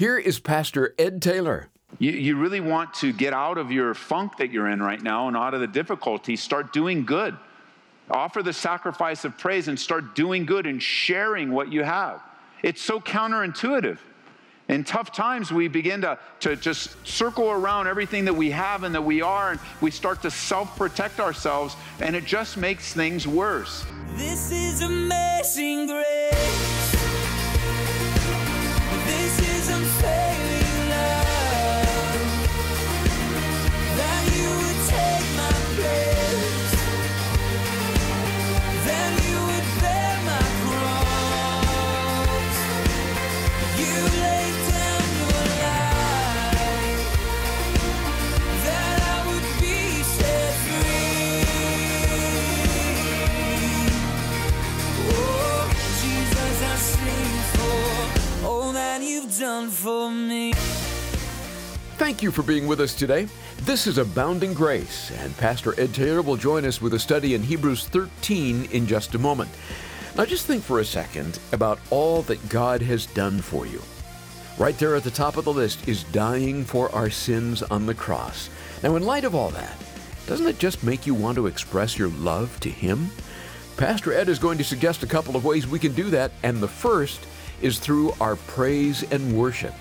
Here is Pastor Ed Taylor. You, you really want to get out of your funk that you're in right now and out of the difficulty, start doing good. Offer the sacrifice of praise and start doing good and sharing what you have. It's so counterintuitive. In tough times, we begin to, to just circle around everything that we have and that we are, and we start to self protect ourselves, and it just makes things worse. This is Abounding Grace. Thank you for being with us today. This is Abounding Grace, and Pastor Ed Taylor will join us with a study in Hebrews 13 in just a moment. Now, just think for a second about all that God has done for you. Right there at the top of the list is dying for our sins on the cross. Now, in light of all that, doesn't it just make you want to express your love to Him? Pastor Ed is going to suggest a couple of ways we can do that, and the first is through our praise and worship.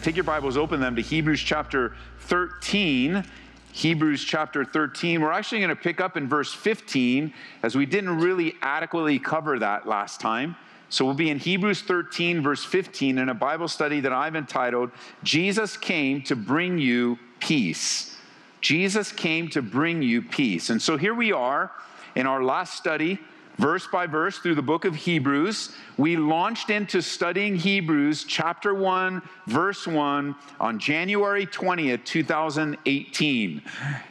Take your Bibles, open them to Hebrews chapter 13. Hebrews chapter 13. We're actually going to pick up in verse 15 as we didn't really adequately cover that last time. So we'll be in Hebrews 13, verse 15, in a Bible study that I've entitled, Jesus Came to Bring You Peace. Jesus came to bring you peace. And so here we are in our last study, verse by verse, through the book of Hebrews. We launched into studying Hebrews chapter 1, verse 1 on January 20th, 2018.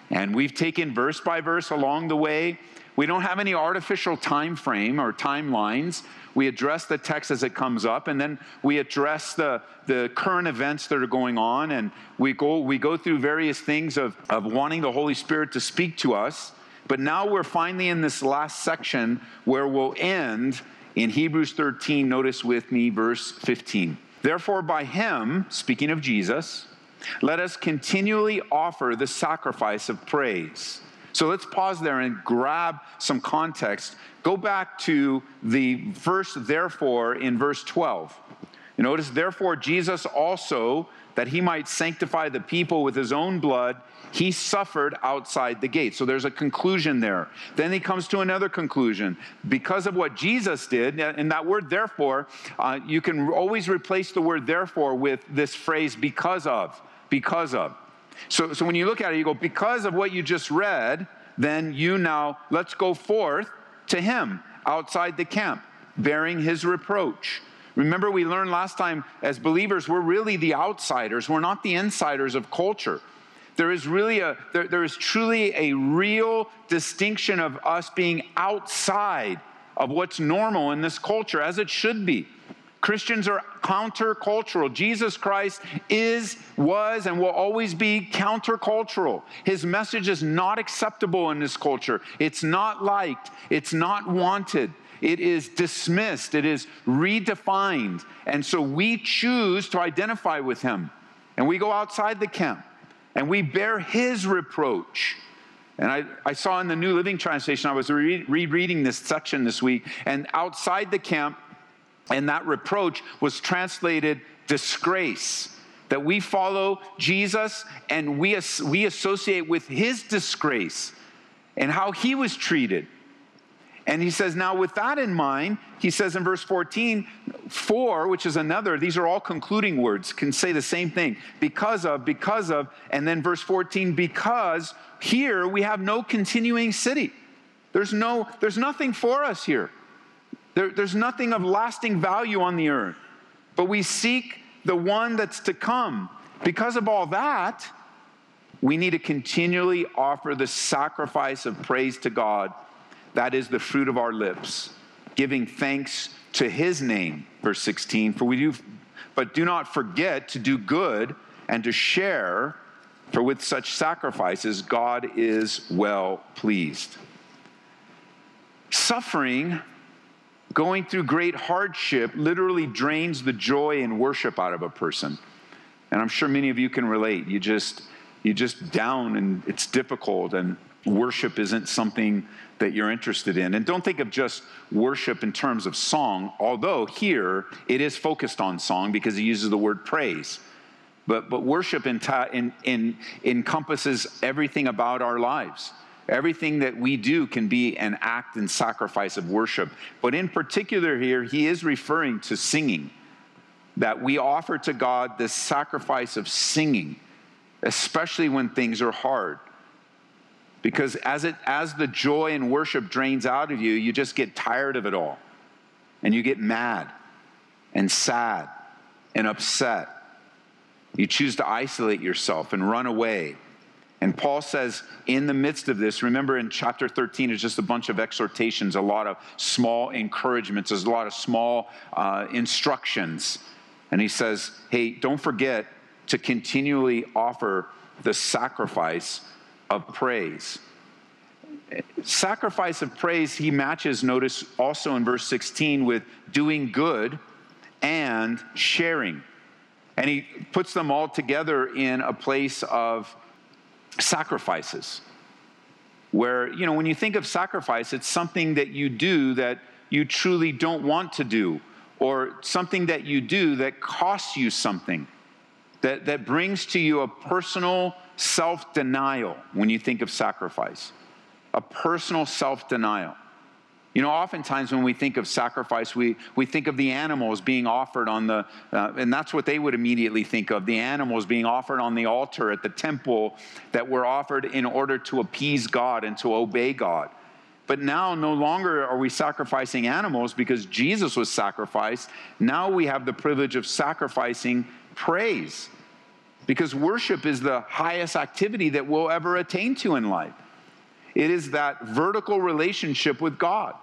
And we've taken verse by verse along the way. We don't have any artificial time frame or timelines. We address the text as it comes up, and then we address the, the current events that are going on, and we go, we go through various things of, of wanting the Holy Spirit to speak to us. But now we're finally in this last section where we'll end in Hebrews 13. Notice with me verse 15. Therefore, by him, speaking of Jesus, let us continually offer the sacrifice of praise. So let's pause there and grab some context. Go back to the verse, therefore, in verse 12. You notice, therefore, Jesus also, that he might sanctify the people with his own blood, he suffered outside the gate. So there's a conclusion there. Then he comes to another conclusion. Because of what Jesus did, and that word therefore, uh, you can always replace the word therefore with this phrase because of. Because of. So, so when you look at it, you go, because of what you just read, then you now, let's go forth to him outside the camp, bearing his reproach. Remember, we learned last time as believers, we're really the outsiders, we're not the insiders of culture. There is really a, there, there is truly a real distinction of us being outside of what's normal in this culture, as it should be. Christians are countercultural. Jesus Christ is, was, and will always be countercultural. His message is not acceptable in this culture. It's not liked. It's not wanted. It is dismissed. It is redefined. And so we choose to identify with him. And we go outside the camp and we bear his reproach. And I, I saw in the New Living Translation, I was re- rereading this section this week, and outside the camp, and that reproach was translated disgrace. That we follow Jesus and we, as, we associate with his disgrace and how he was treated. And he says, now with that in mind, he says in verse 14, for, which is another, these are all concluding words, can say the same thing. Because of, because of, and then verse 14, because here we have no continuing city. There's no, there's nothing for us here. There, there's nothing of lasting value on the earth. But we seek the one that's to come. Because of all that, we need to continually offer the sacrifice of praise to God. That is the fruit of our lips, giving thanks to his name, verse 16. For we do, but do not forget to do good and to share, for with such sacrifices, God is well pleased. Suffering going through great hardship literally drains the joy and worship out of a person. And I'm sure many of you can relate. You just you just down and it's difficult and worship isn't something that you're interested in. And don't think of just worship in terms of song, although here it is focused on song because he uses the word praise. But, but worship in, in, in, encompasses everything about our lives. Everything that we do can be an act and sacrifice of worship. But in particular, here, he is referring to singing, that we offer to God the sacrifice of singing, especially when things are hard. Because as, it, as the joy and worship drains out of you, you just get tired of it all. And you get mad and sad and upset. You choose to isolate yourself and run away. And Paul says, in the midst of this, remember in chapter 13, it's just a bunch of exhortations, a lot of small encouragements, there's a lot of small uh, instructions. And he says, hey, don't forget to continually offer the sacrifice of praise. Sacrifice of praise, he matches, notice also in verse 16, with doing good and sharing. And he puts them all together in a place of sacrifices. Where, you know, when you think of sacrifice, it's something that you do that you truly don't want to do, or something that you do that costs you something, that, that brings to you a personal self denial when you think of sacrifice, a personal self denial. You know, oftentimes when we think of sacrifice, we, we think of the animals being offered on the, uh, and that's what they would immediately think of the animals being offered on the altar at the temple that were offered in order to appease God and to obey God. But now, no longer are we sacrificing animals because Jesus was sacrificed. Now we have the privilege of sacrificing praise because worship is the highest activity that we'll ever attain to in life. It is that vertical relationship with God.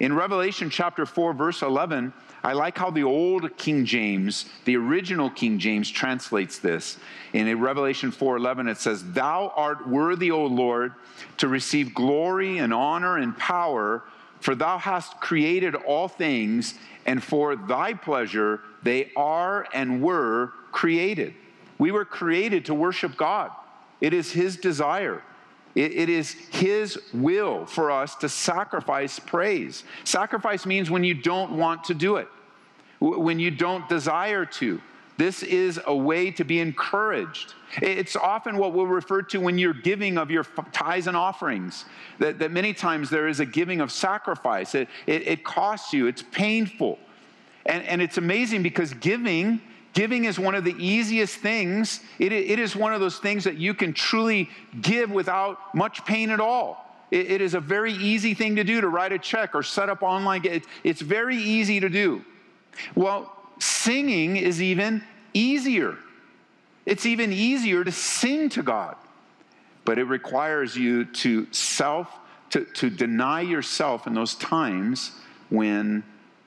In Revelation chapter 4, verse 11, I like how the old King James, the original King James, translates this. In Revelation 4:11, it says, Thou art worthy, O Lord, to receive glory and honor and power, for thou hast created all things, and for thy pleasure they are and were created. We were created to worship God. It is His desire. It, it is His will for us to sacrifice praise. Sacrifice means when you don't want to do it, when you don't desire to. This is a way to be encouraged. It's often what we'll refer to when you're giving of your tithes and offerings, that, that many times there is a giving of sacrifice. It, it, it costs you, it's painful. And, and it's amazing because giving Giving is one of the easiest things. It, it is one of those things that you can truly give without much pain at all. It, it is a very easy thing to do to write a check or set up online. It, it's very easy to do. Well, singing is even easier. It's even easier to sing to God, but it requires you to self, to, to deny yourself in those times when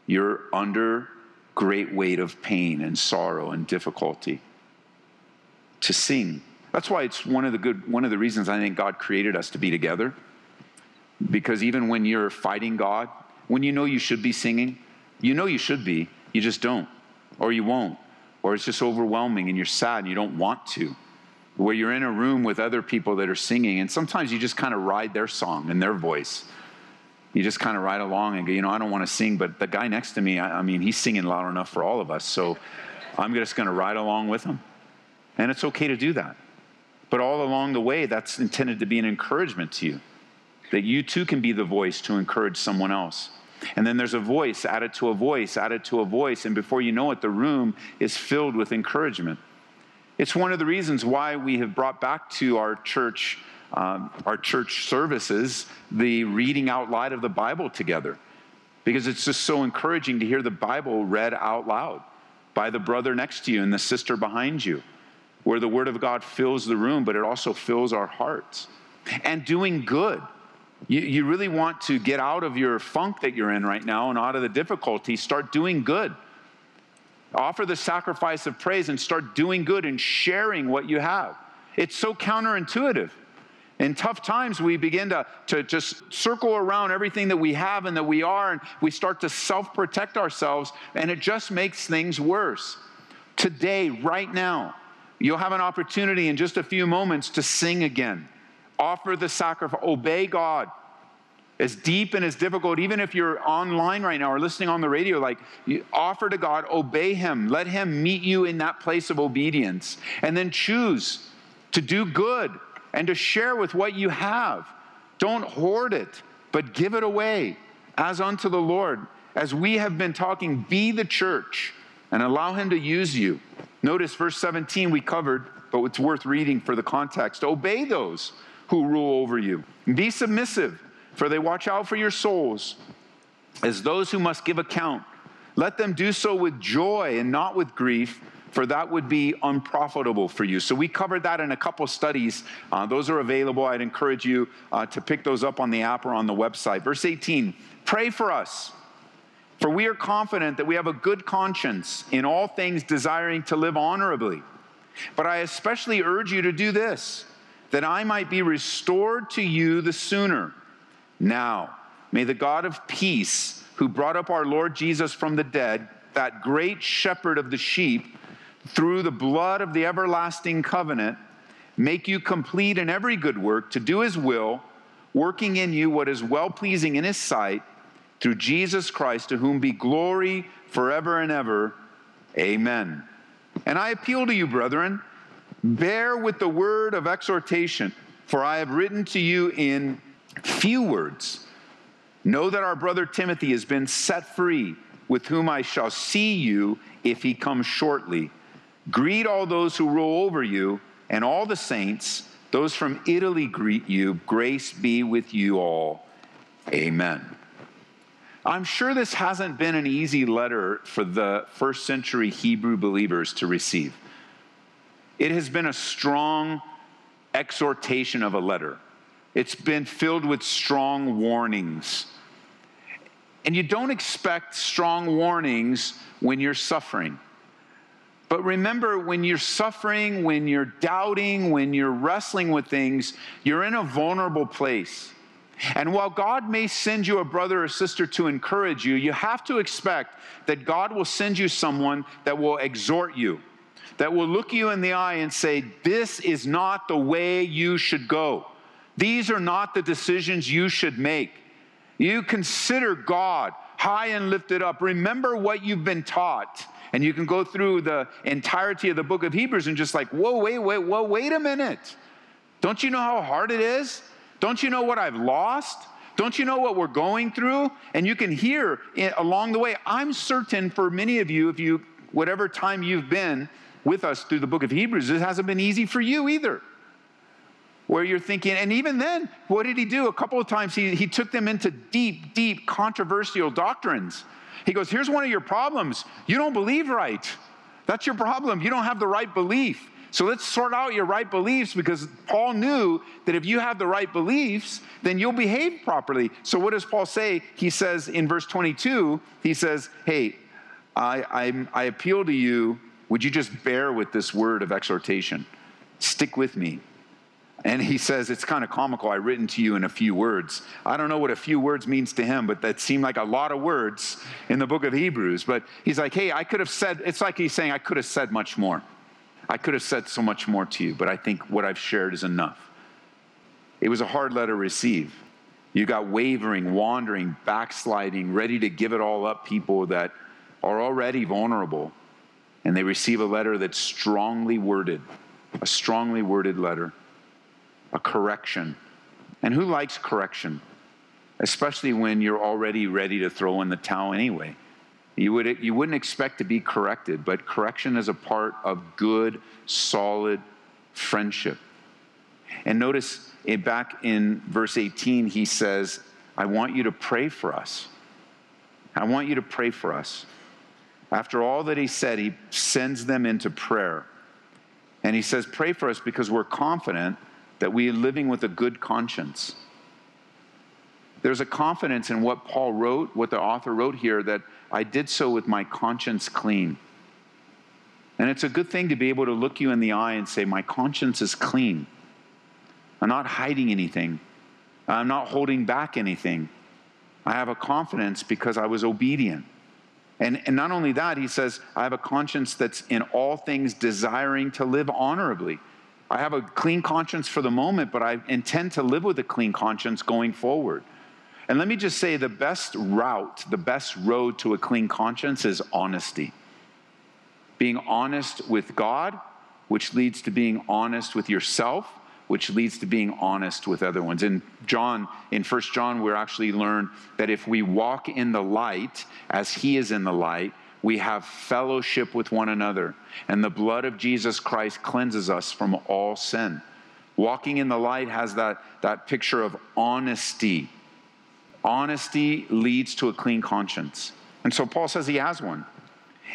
you're under great weight of pain and sorrow and difficulty to sing. That's why it's one of the good one of the reasons I think God created us to be together. Because even when you're fighting God, when you know you should be singing, you know you should be, you just don't or you won't or it's just overwhelming and you're sad and you don't want to. Where you're in a room with other people that are singing and sometimes you just kind of ride their song and their voice you just kind of ride along and go, you know, I don't want to sing, but the guy next to me, I, I mean, he's singing loud enough for all of us. So I'm just going to ride along with him. And it's okay to do that. But all along the way, that's intended to be an encouragement to you, that you too can be the voice to encourage someone else. And then there's a voice added to a voice, added to a voice, and before you know it, the room is filled with encouragement. It's one of the reasons why we have brought back to our church um, our church services the reading out loud of the Bible together because it's just so encouraging to hear the Bible read out loud by the brother next to you and the sister behind you, where the Word of God fills the room, but it also fills our hearts. And doing good. You, you really want to get out of your funk that you're in right now and out of the difficulty, start doing good. Offer the sacrifice of praise and start doing good and sharing what you have. It's so counterintuitive. In tough times, we begin to, to just circle around everything that we have and that we are, and we start to self protect ourselves, and it just makes things worse. Today, right now, you'll have an opportunity in just a few moments to sing again. Offer the sacrifice, obey God. As deep and as difficult, even if you're online right now or listening on the radio, like offer to God, obey Him. Let Him meet you in that place of obedience. And then choose to do good and to share with what you have. Don't hoard it, but give it away as unto the Lord. As we have been talking, be the church and allow Him to use you. Notice verse 17 we covered, but it's worth reading for the context. Obey those who rule over you, be submissive for they watch out for your souls as those who must give account. Let them do so with joy and not with grief, for that would be unprofitable for you. So we covered that in a couple studies. Uh, those are available. I'd encourage you uh, to pick those up on the app or on the website. Verse 18 Pray for us, for we are confident that we have a good conscience in all things, desiring to live honorably. But I especially urge you to do this, that I might be restored to you the sooner. Now, may the God of peace, who brought up our Lord Jesus from the dead, that great shepherd of the sheep, through the blood of the everlasting covenant, make you complete in every good work to do his will, working in you what is well pleasing in his sight, through Jesus Christ, to whom be glory forever and ever. Amen. And I appeal to you, brethren, bear with the word of exhortation, for I have written to you in Few words. Know that our brother Timothy has been set free, with whom I shall see you if he comes shortly. Greet all those who rule over you, and all the saints. Those from Italy greet you. Grace be with you all. Amen. I'm sure this hasn't been an easy letter for the first century Hebrew believers to receive. It has been a strong exhortation of a letter. It's been filled with strong warnings. And you don't expect strong warnings when you're suffering. But remember, when you're suffering, when you're doubting, when you're wrestling with things, you're in a vulnerable place. And while God may send you a brother or sister to encourage you, you have to expect that God will send you someone that will exhort you, that will look you in the eye and say, This is not the way you should go. These are not the decisions you should make. You consider God high and lifted up. Remember what you've been taught. And you can go through the entirety of the book of Hebrews and just like, whoa, wait, wait, whoa, wait a minute. Don't you know how hard it is? Don't you know what I've lost? Don't you know what we're going through? And you can hear along the way. I'm certain for many of you, if you, whatever time you've been with us through the book of Hebrews, it hasn't been easy for you either where you're thinking, and even then, what did he do? A couple of times he, he took them into deep, deep controversial doctrines. He goes, Here's one of your problems. You don't believe right. That's your problem. You don't have the right belief. So let's sort out your right beliefs because Paul knew that if you have the right beliefs, then you'll behave properly. So what does Paul say? He says in verse 22, he says, Hey, I, I, I appeal to you. Would you just bear with this word of exhortation? Stick with me. And he says, It's kind of comical. I written to you in a few words. I don't know what a few words means to him, but that seemed like a lot of words in the book of Hebrews. But he's like, Hey, I could have said, it's like he's saying, I could have said much more. I could have said so much more to you, but I think what I've shared is enough. It was a hard letter to receive. You got wavering, wandering, backsliding, ready to give it all up people that are already vulnerable. And they receive a letter that's strongly worded, a strongly worded letter a correction. And who likes correction? Especially when you're already ready to throw in the towel anyway. You, would, you wouldn't expect to be corrected, but correction is a part of good, solid friendship. And notice it back in verse 18, he says, I want you to pray for us. I want you to pray for us. After all that he said, he sends them into prayer. And he says, Pray for us because we're confident that we are living with a good conscience. There's a confidence in what Paul wrote, what the author wrote here, that I did so with my conscience clean. And it's a good thing to be able to look you in the eye and say, My conscience is clean. I'm not hiding anything, I'm not holding back anything. I have a confidence because I was obedient. And, and not only that, he says, I have a conscience that's in all things desiring to live honorably. I have a clean conscience for the moment, but I intend to live with a clean conscience going forward. And let me just say the best route, the best road to a clean conscience is honesty. Being honest with God, which leads to being honest with yourself, which leads to being honest with other ones. In John, in First John, we actually learn that if we walk in the light as he is in the light, we have fellowship with one another. And the blood of Jesus Christ cleanses us from all sin. Walking in the light has that, that picture of honesty. Honesty leads to a clean conscience. And so Paul says he has one.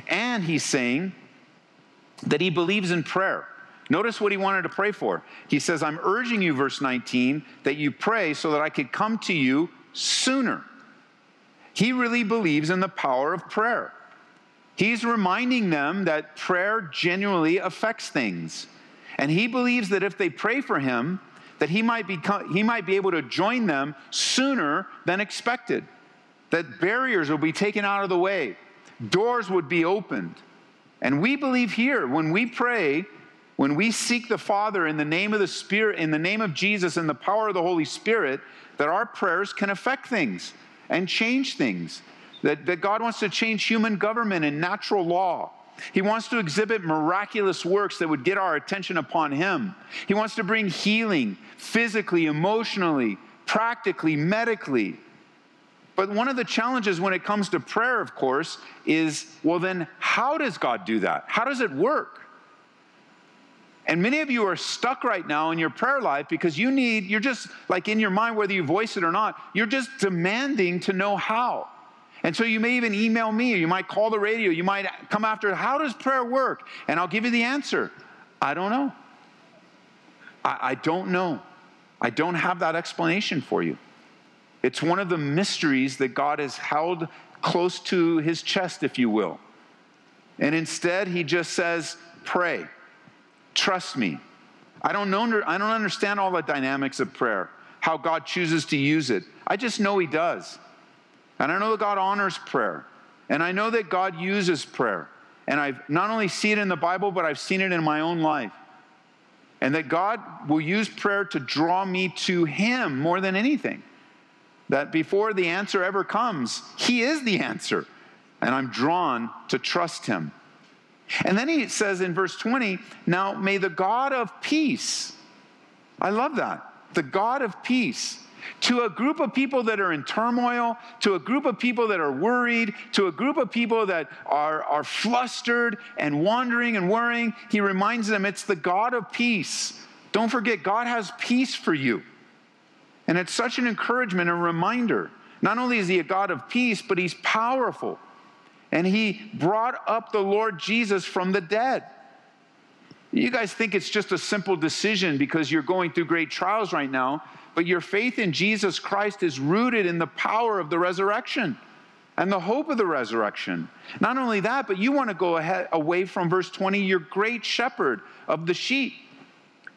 And he's saying that he believes in prayer. Notice what he wanted to pray for. He says, I'm urging you, verse 19, that you pray so that I could come to you sooner. He really believes in the power of prayer. He's reminding them that prayer genuinely affects things. And he believes that if they pray for him, that he might, become, he might be able to join them sooner than expected. That barriers will be taken out of the way, doors would be opened. And we believe here, when we pray, when we seek the Father in the name of the Spirit, in the name of Jesus, and the power of the Holy Spirit, that our prayers can affect things and change things. That, that God wants to change human government and natural law. He wants to exhibit miraculous works that would get our attention upon Him. He wants to bring healing physically, emotionally, practically, medically. But one of the challenges when it comes to prayer, of course, is well, then how does God do that? How does it work? And many of you are stuck right now in your prayer life because you need, you're just like in your mind, whether you voice it or not, you're just demanding to know how. And so you may even email me, or you might call the radio, you might come after, how does prayer work? And I'll give you the answer. I don't know. I, I don't know. I don't have that explanation for you. It's one of the mysteries that God has held close to his chest, if you will. And instead, he just says, pray. Trust me. I don't know, I don't understand all the dynamics of prayer, how God chooses to use it. I just know He does. And I know that God honors prayer. And I know that God uses prayer. And I've not only seen it in the Bible, but I've seen it in my own life. And that God will use prayer to draw me to Him more than anything. That before the answer ever comes, He is the answer. And I'm drawn to trust Him. And then he says in verse 20, Now may the God of peace, I love that, the God of peace, to a group of people that are in turmoil, to a group of people that are worried, to a group of people that are, are flustered and wandering and worrying, he reminds them it's the God of peace. Don't forget, God has peace for you. And it's such an encouragement, and reminder. Not only is he a God of peace, but he's powerful and he brought up the Lord Jesus from the dead. You guys think it's just a simple decision because you're going through great trials right now, but your faith in Jesus Christ is rooted in the power of the resurrection and the hope of the resurrection. Not only that, but you want to go ahead, away from verse 20, your great shepherd of the sheep.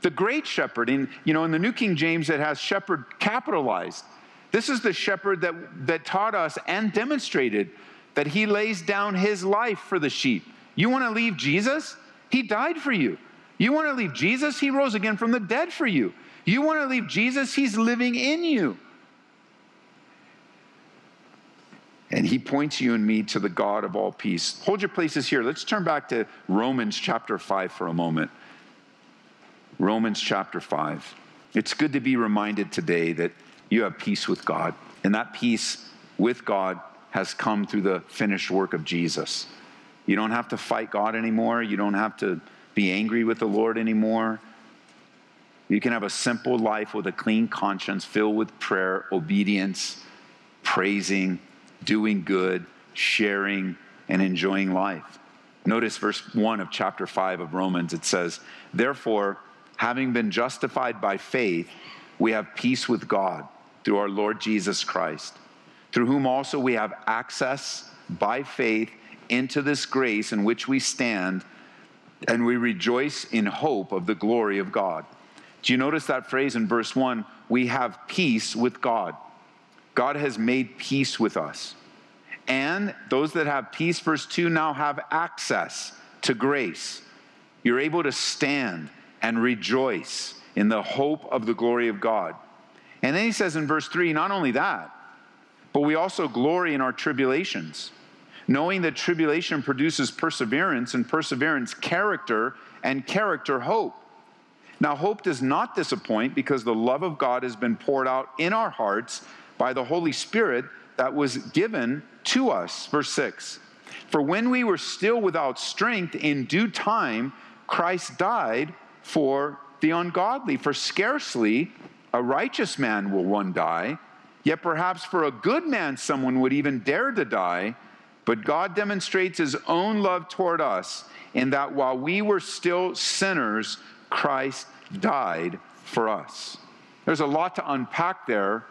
The great shepherd. In, you know, in the New King James, it has shepherd capitalized. This is the shepherd that, that taught us and demonstrated that he lays down his life for the sheep. You want to leave Jesus? He died for you. You want to leave Jesus? He rose again from the dead for you. You want to leave Jesus? He's living in you. And he points you and me to the God of all peace. Hold your places here. Let's turn back to Romans chapter 5 for a moment. Romans chapter 5. It's good to be reminded today that you have peace with God. And that peace with God has come through the finished work of Jesus. You don't have to fight God anymore. You don't have to be angry with the Lord anymore. You can have a simple life with a clean conscience filled with prayer, obedience, praising, doing good, sharing, and enjoying life. Notice verse 1 of chapter 5 of Romans. It says, Therefore, having been justified by faith, we have peace with God through our Lord Jesus Christ through whom also we have access by faith into this grace in which we stand, and we rejoice in hope of the glory of God. Do you notice that phrase in verse 1? We have peace with God. God has made peace with us. And those that have peace, verse 2, now have access to grace. You're able to stand and rejoice in the hope of the glory of God. And then he says in verse 3 not only that, but we also glory in our tribulations, knowing that tribulation produces perseverance, and perseverance, character, and character, hope. Now, hope does not disappoint because the love of God has been poured out in our hearts by the Holy Spirit that was given to us. Verse 6 For when we were still without strength, in due time, Christ died for the ungodly. For scarcely a righteous man will one die, yet perhaps for a good man someone would even dare to die. But God demonstrates his own love toward us in that while we were still sinners, Christ died for us. There's a lot to unpack there,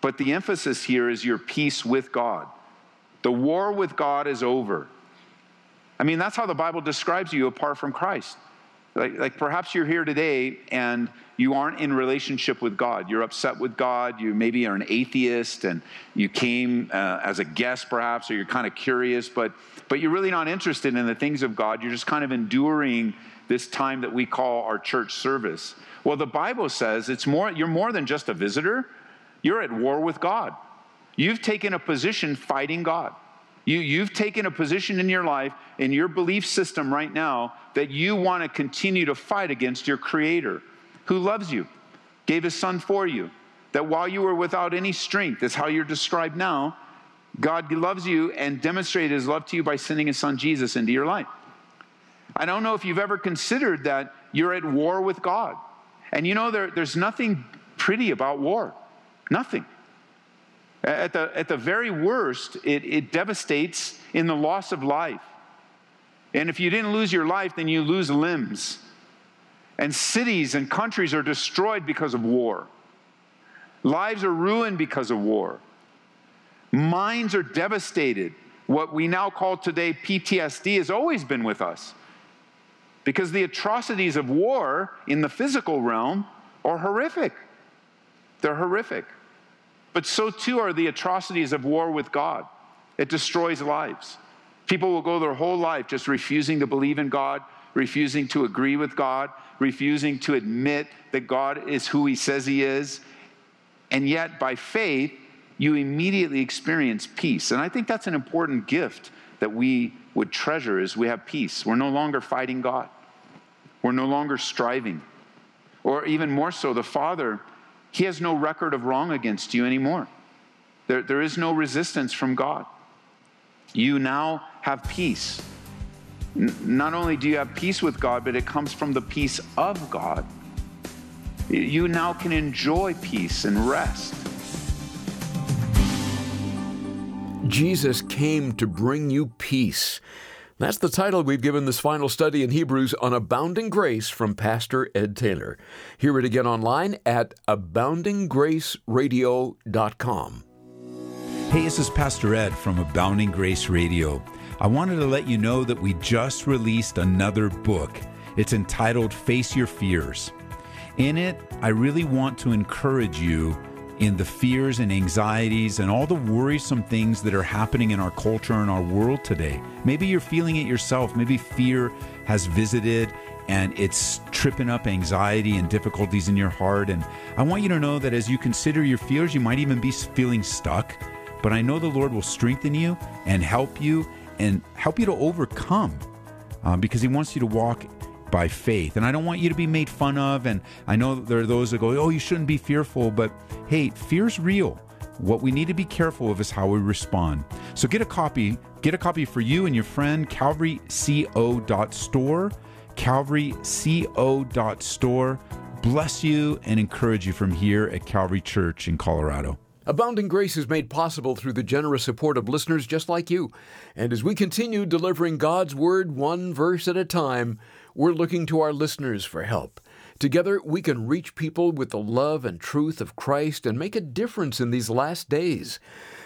but the emphasis here is your peace with God. The war with God is over. I mean, that's how the Bible describes you apart from Christ. Like, like perhaps you're here today and you aren't in relationship with God. You're upset with God. You maybe are an atheist and you came uh, as a guest, perhaps, or you're kind of curious, but, but you're really not interested in the things of God. You're just kind of enduring this time that we call our church service. Well, the Bible says it's more, you're more than just a visitor, you're at war with God. You've taken a position fighting God. You, you've taken a position in your life, in your belief system right now, that you want to continue to fight against your Creator who loves you, gave His Son for you. That while you were without any strength, is how you're described now, God loves you and demonstrated His love to you by sending His Son Jesus into your life. I don't know if you've ever considered that you're at war with God. And you know, there, there's nothing pretty about war. Nothing. At the, at the very worst, it, it devastates in the loss of life. And if you didn't lose your life, then you lose limbs. And cities and countries are destroyed because of war. Lives are ruined because of war. Minds are devastated. What we now call today PTSD has always been with us. Because the atrocities of war in the physical realm are horrific. They're horrific. But so too are the atrocities of war with God. It destroys lives. People will go their whole life just refusing to believe in God, refusing to agree with God, refusing to admit that God is who He says He is. And yet, by faith, you immediately experience peace. And I think that's an important gift that we would treasure is we have peace. We're no longer fighting God. We're no longer striving. Or even more so, the Father he has no record of wrong against you anymore. There, there is no resistance from God. You now have peace. N- not only do you have peace with God, but it comes from the peace of God. You now can enjoy peace and rest. Jesus came to bring you peace. That's the title we've given this final study in Hebrews on abounding grace from Pastor Ed Taylor. Hear it again online at aboundinggraceradio.com. Hey, this is Pastor Ed from Abounding Grace Radio. I wanted to let you know that we just released another book. It's entitled Face Your Fears. In it, I really want to encourage you in the fears and anxieties and all the worrisome things that are happening in our culture and our world today. Maybe you're feeling it yourself. Maybe fear has visited and it's tripping up anxiety and difficulties in your heart. And I want you to know that as you consider your fears, you might even be feeling stuck. But I know the Lord will strengthen you and help you and help you to overcome uh, because He wants you to walk by faith. And I don't want you to be made fun of. And I know there are those that go, oh, you shouldn't be fearful. But hey, fear's real. What we need to be careful of is how we respond. So get a copy, get a copy for you and your friend, calvaryco.store, calvaryco.store. Bless you and encourage you from here at Calvary Church in Colorado. Abounding Grace is made possible through the generous support of listeners just like you. And as we continue delivering God's Word one verse at a time, we're looking to our listeners for help. Together, we can reach people with the love and truth of Christ and make a difference in these last days.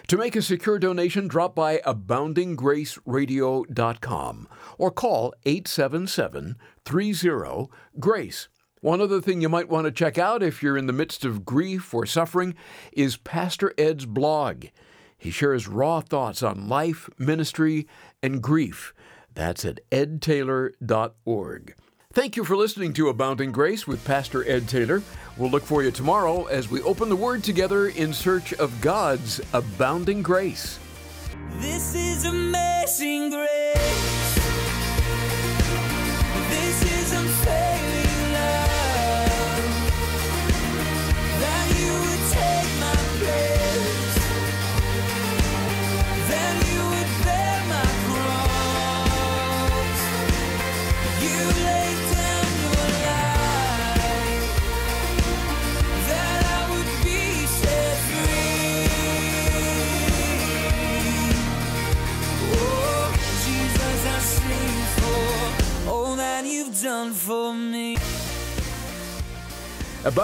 To make a secure donation, drop by aboundinggraceradio.com or call 877 30 GRACE. One other thing you might want to check out if you're in the midst of grief or suffering is Pastor Ed's blog. He shares raw thoughts on life, ministry, and grief. That's at edtaylor.org. Thank you for listening to Abounding Grace with Pastor Ed Taylor. We'll look for you tomorrow as we open the Word together in search of God's abounding grace. This is Abounding Grace.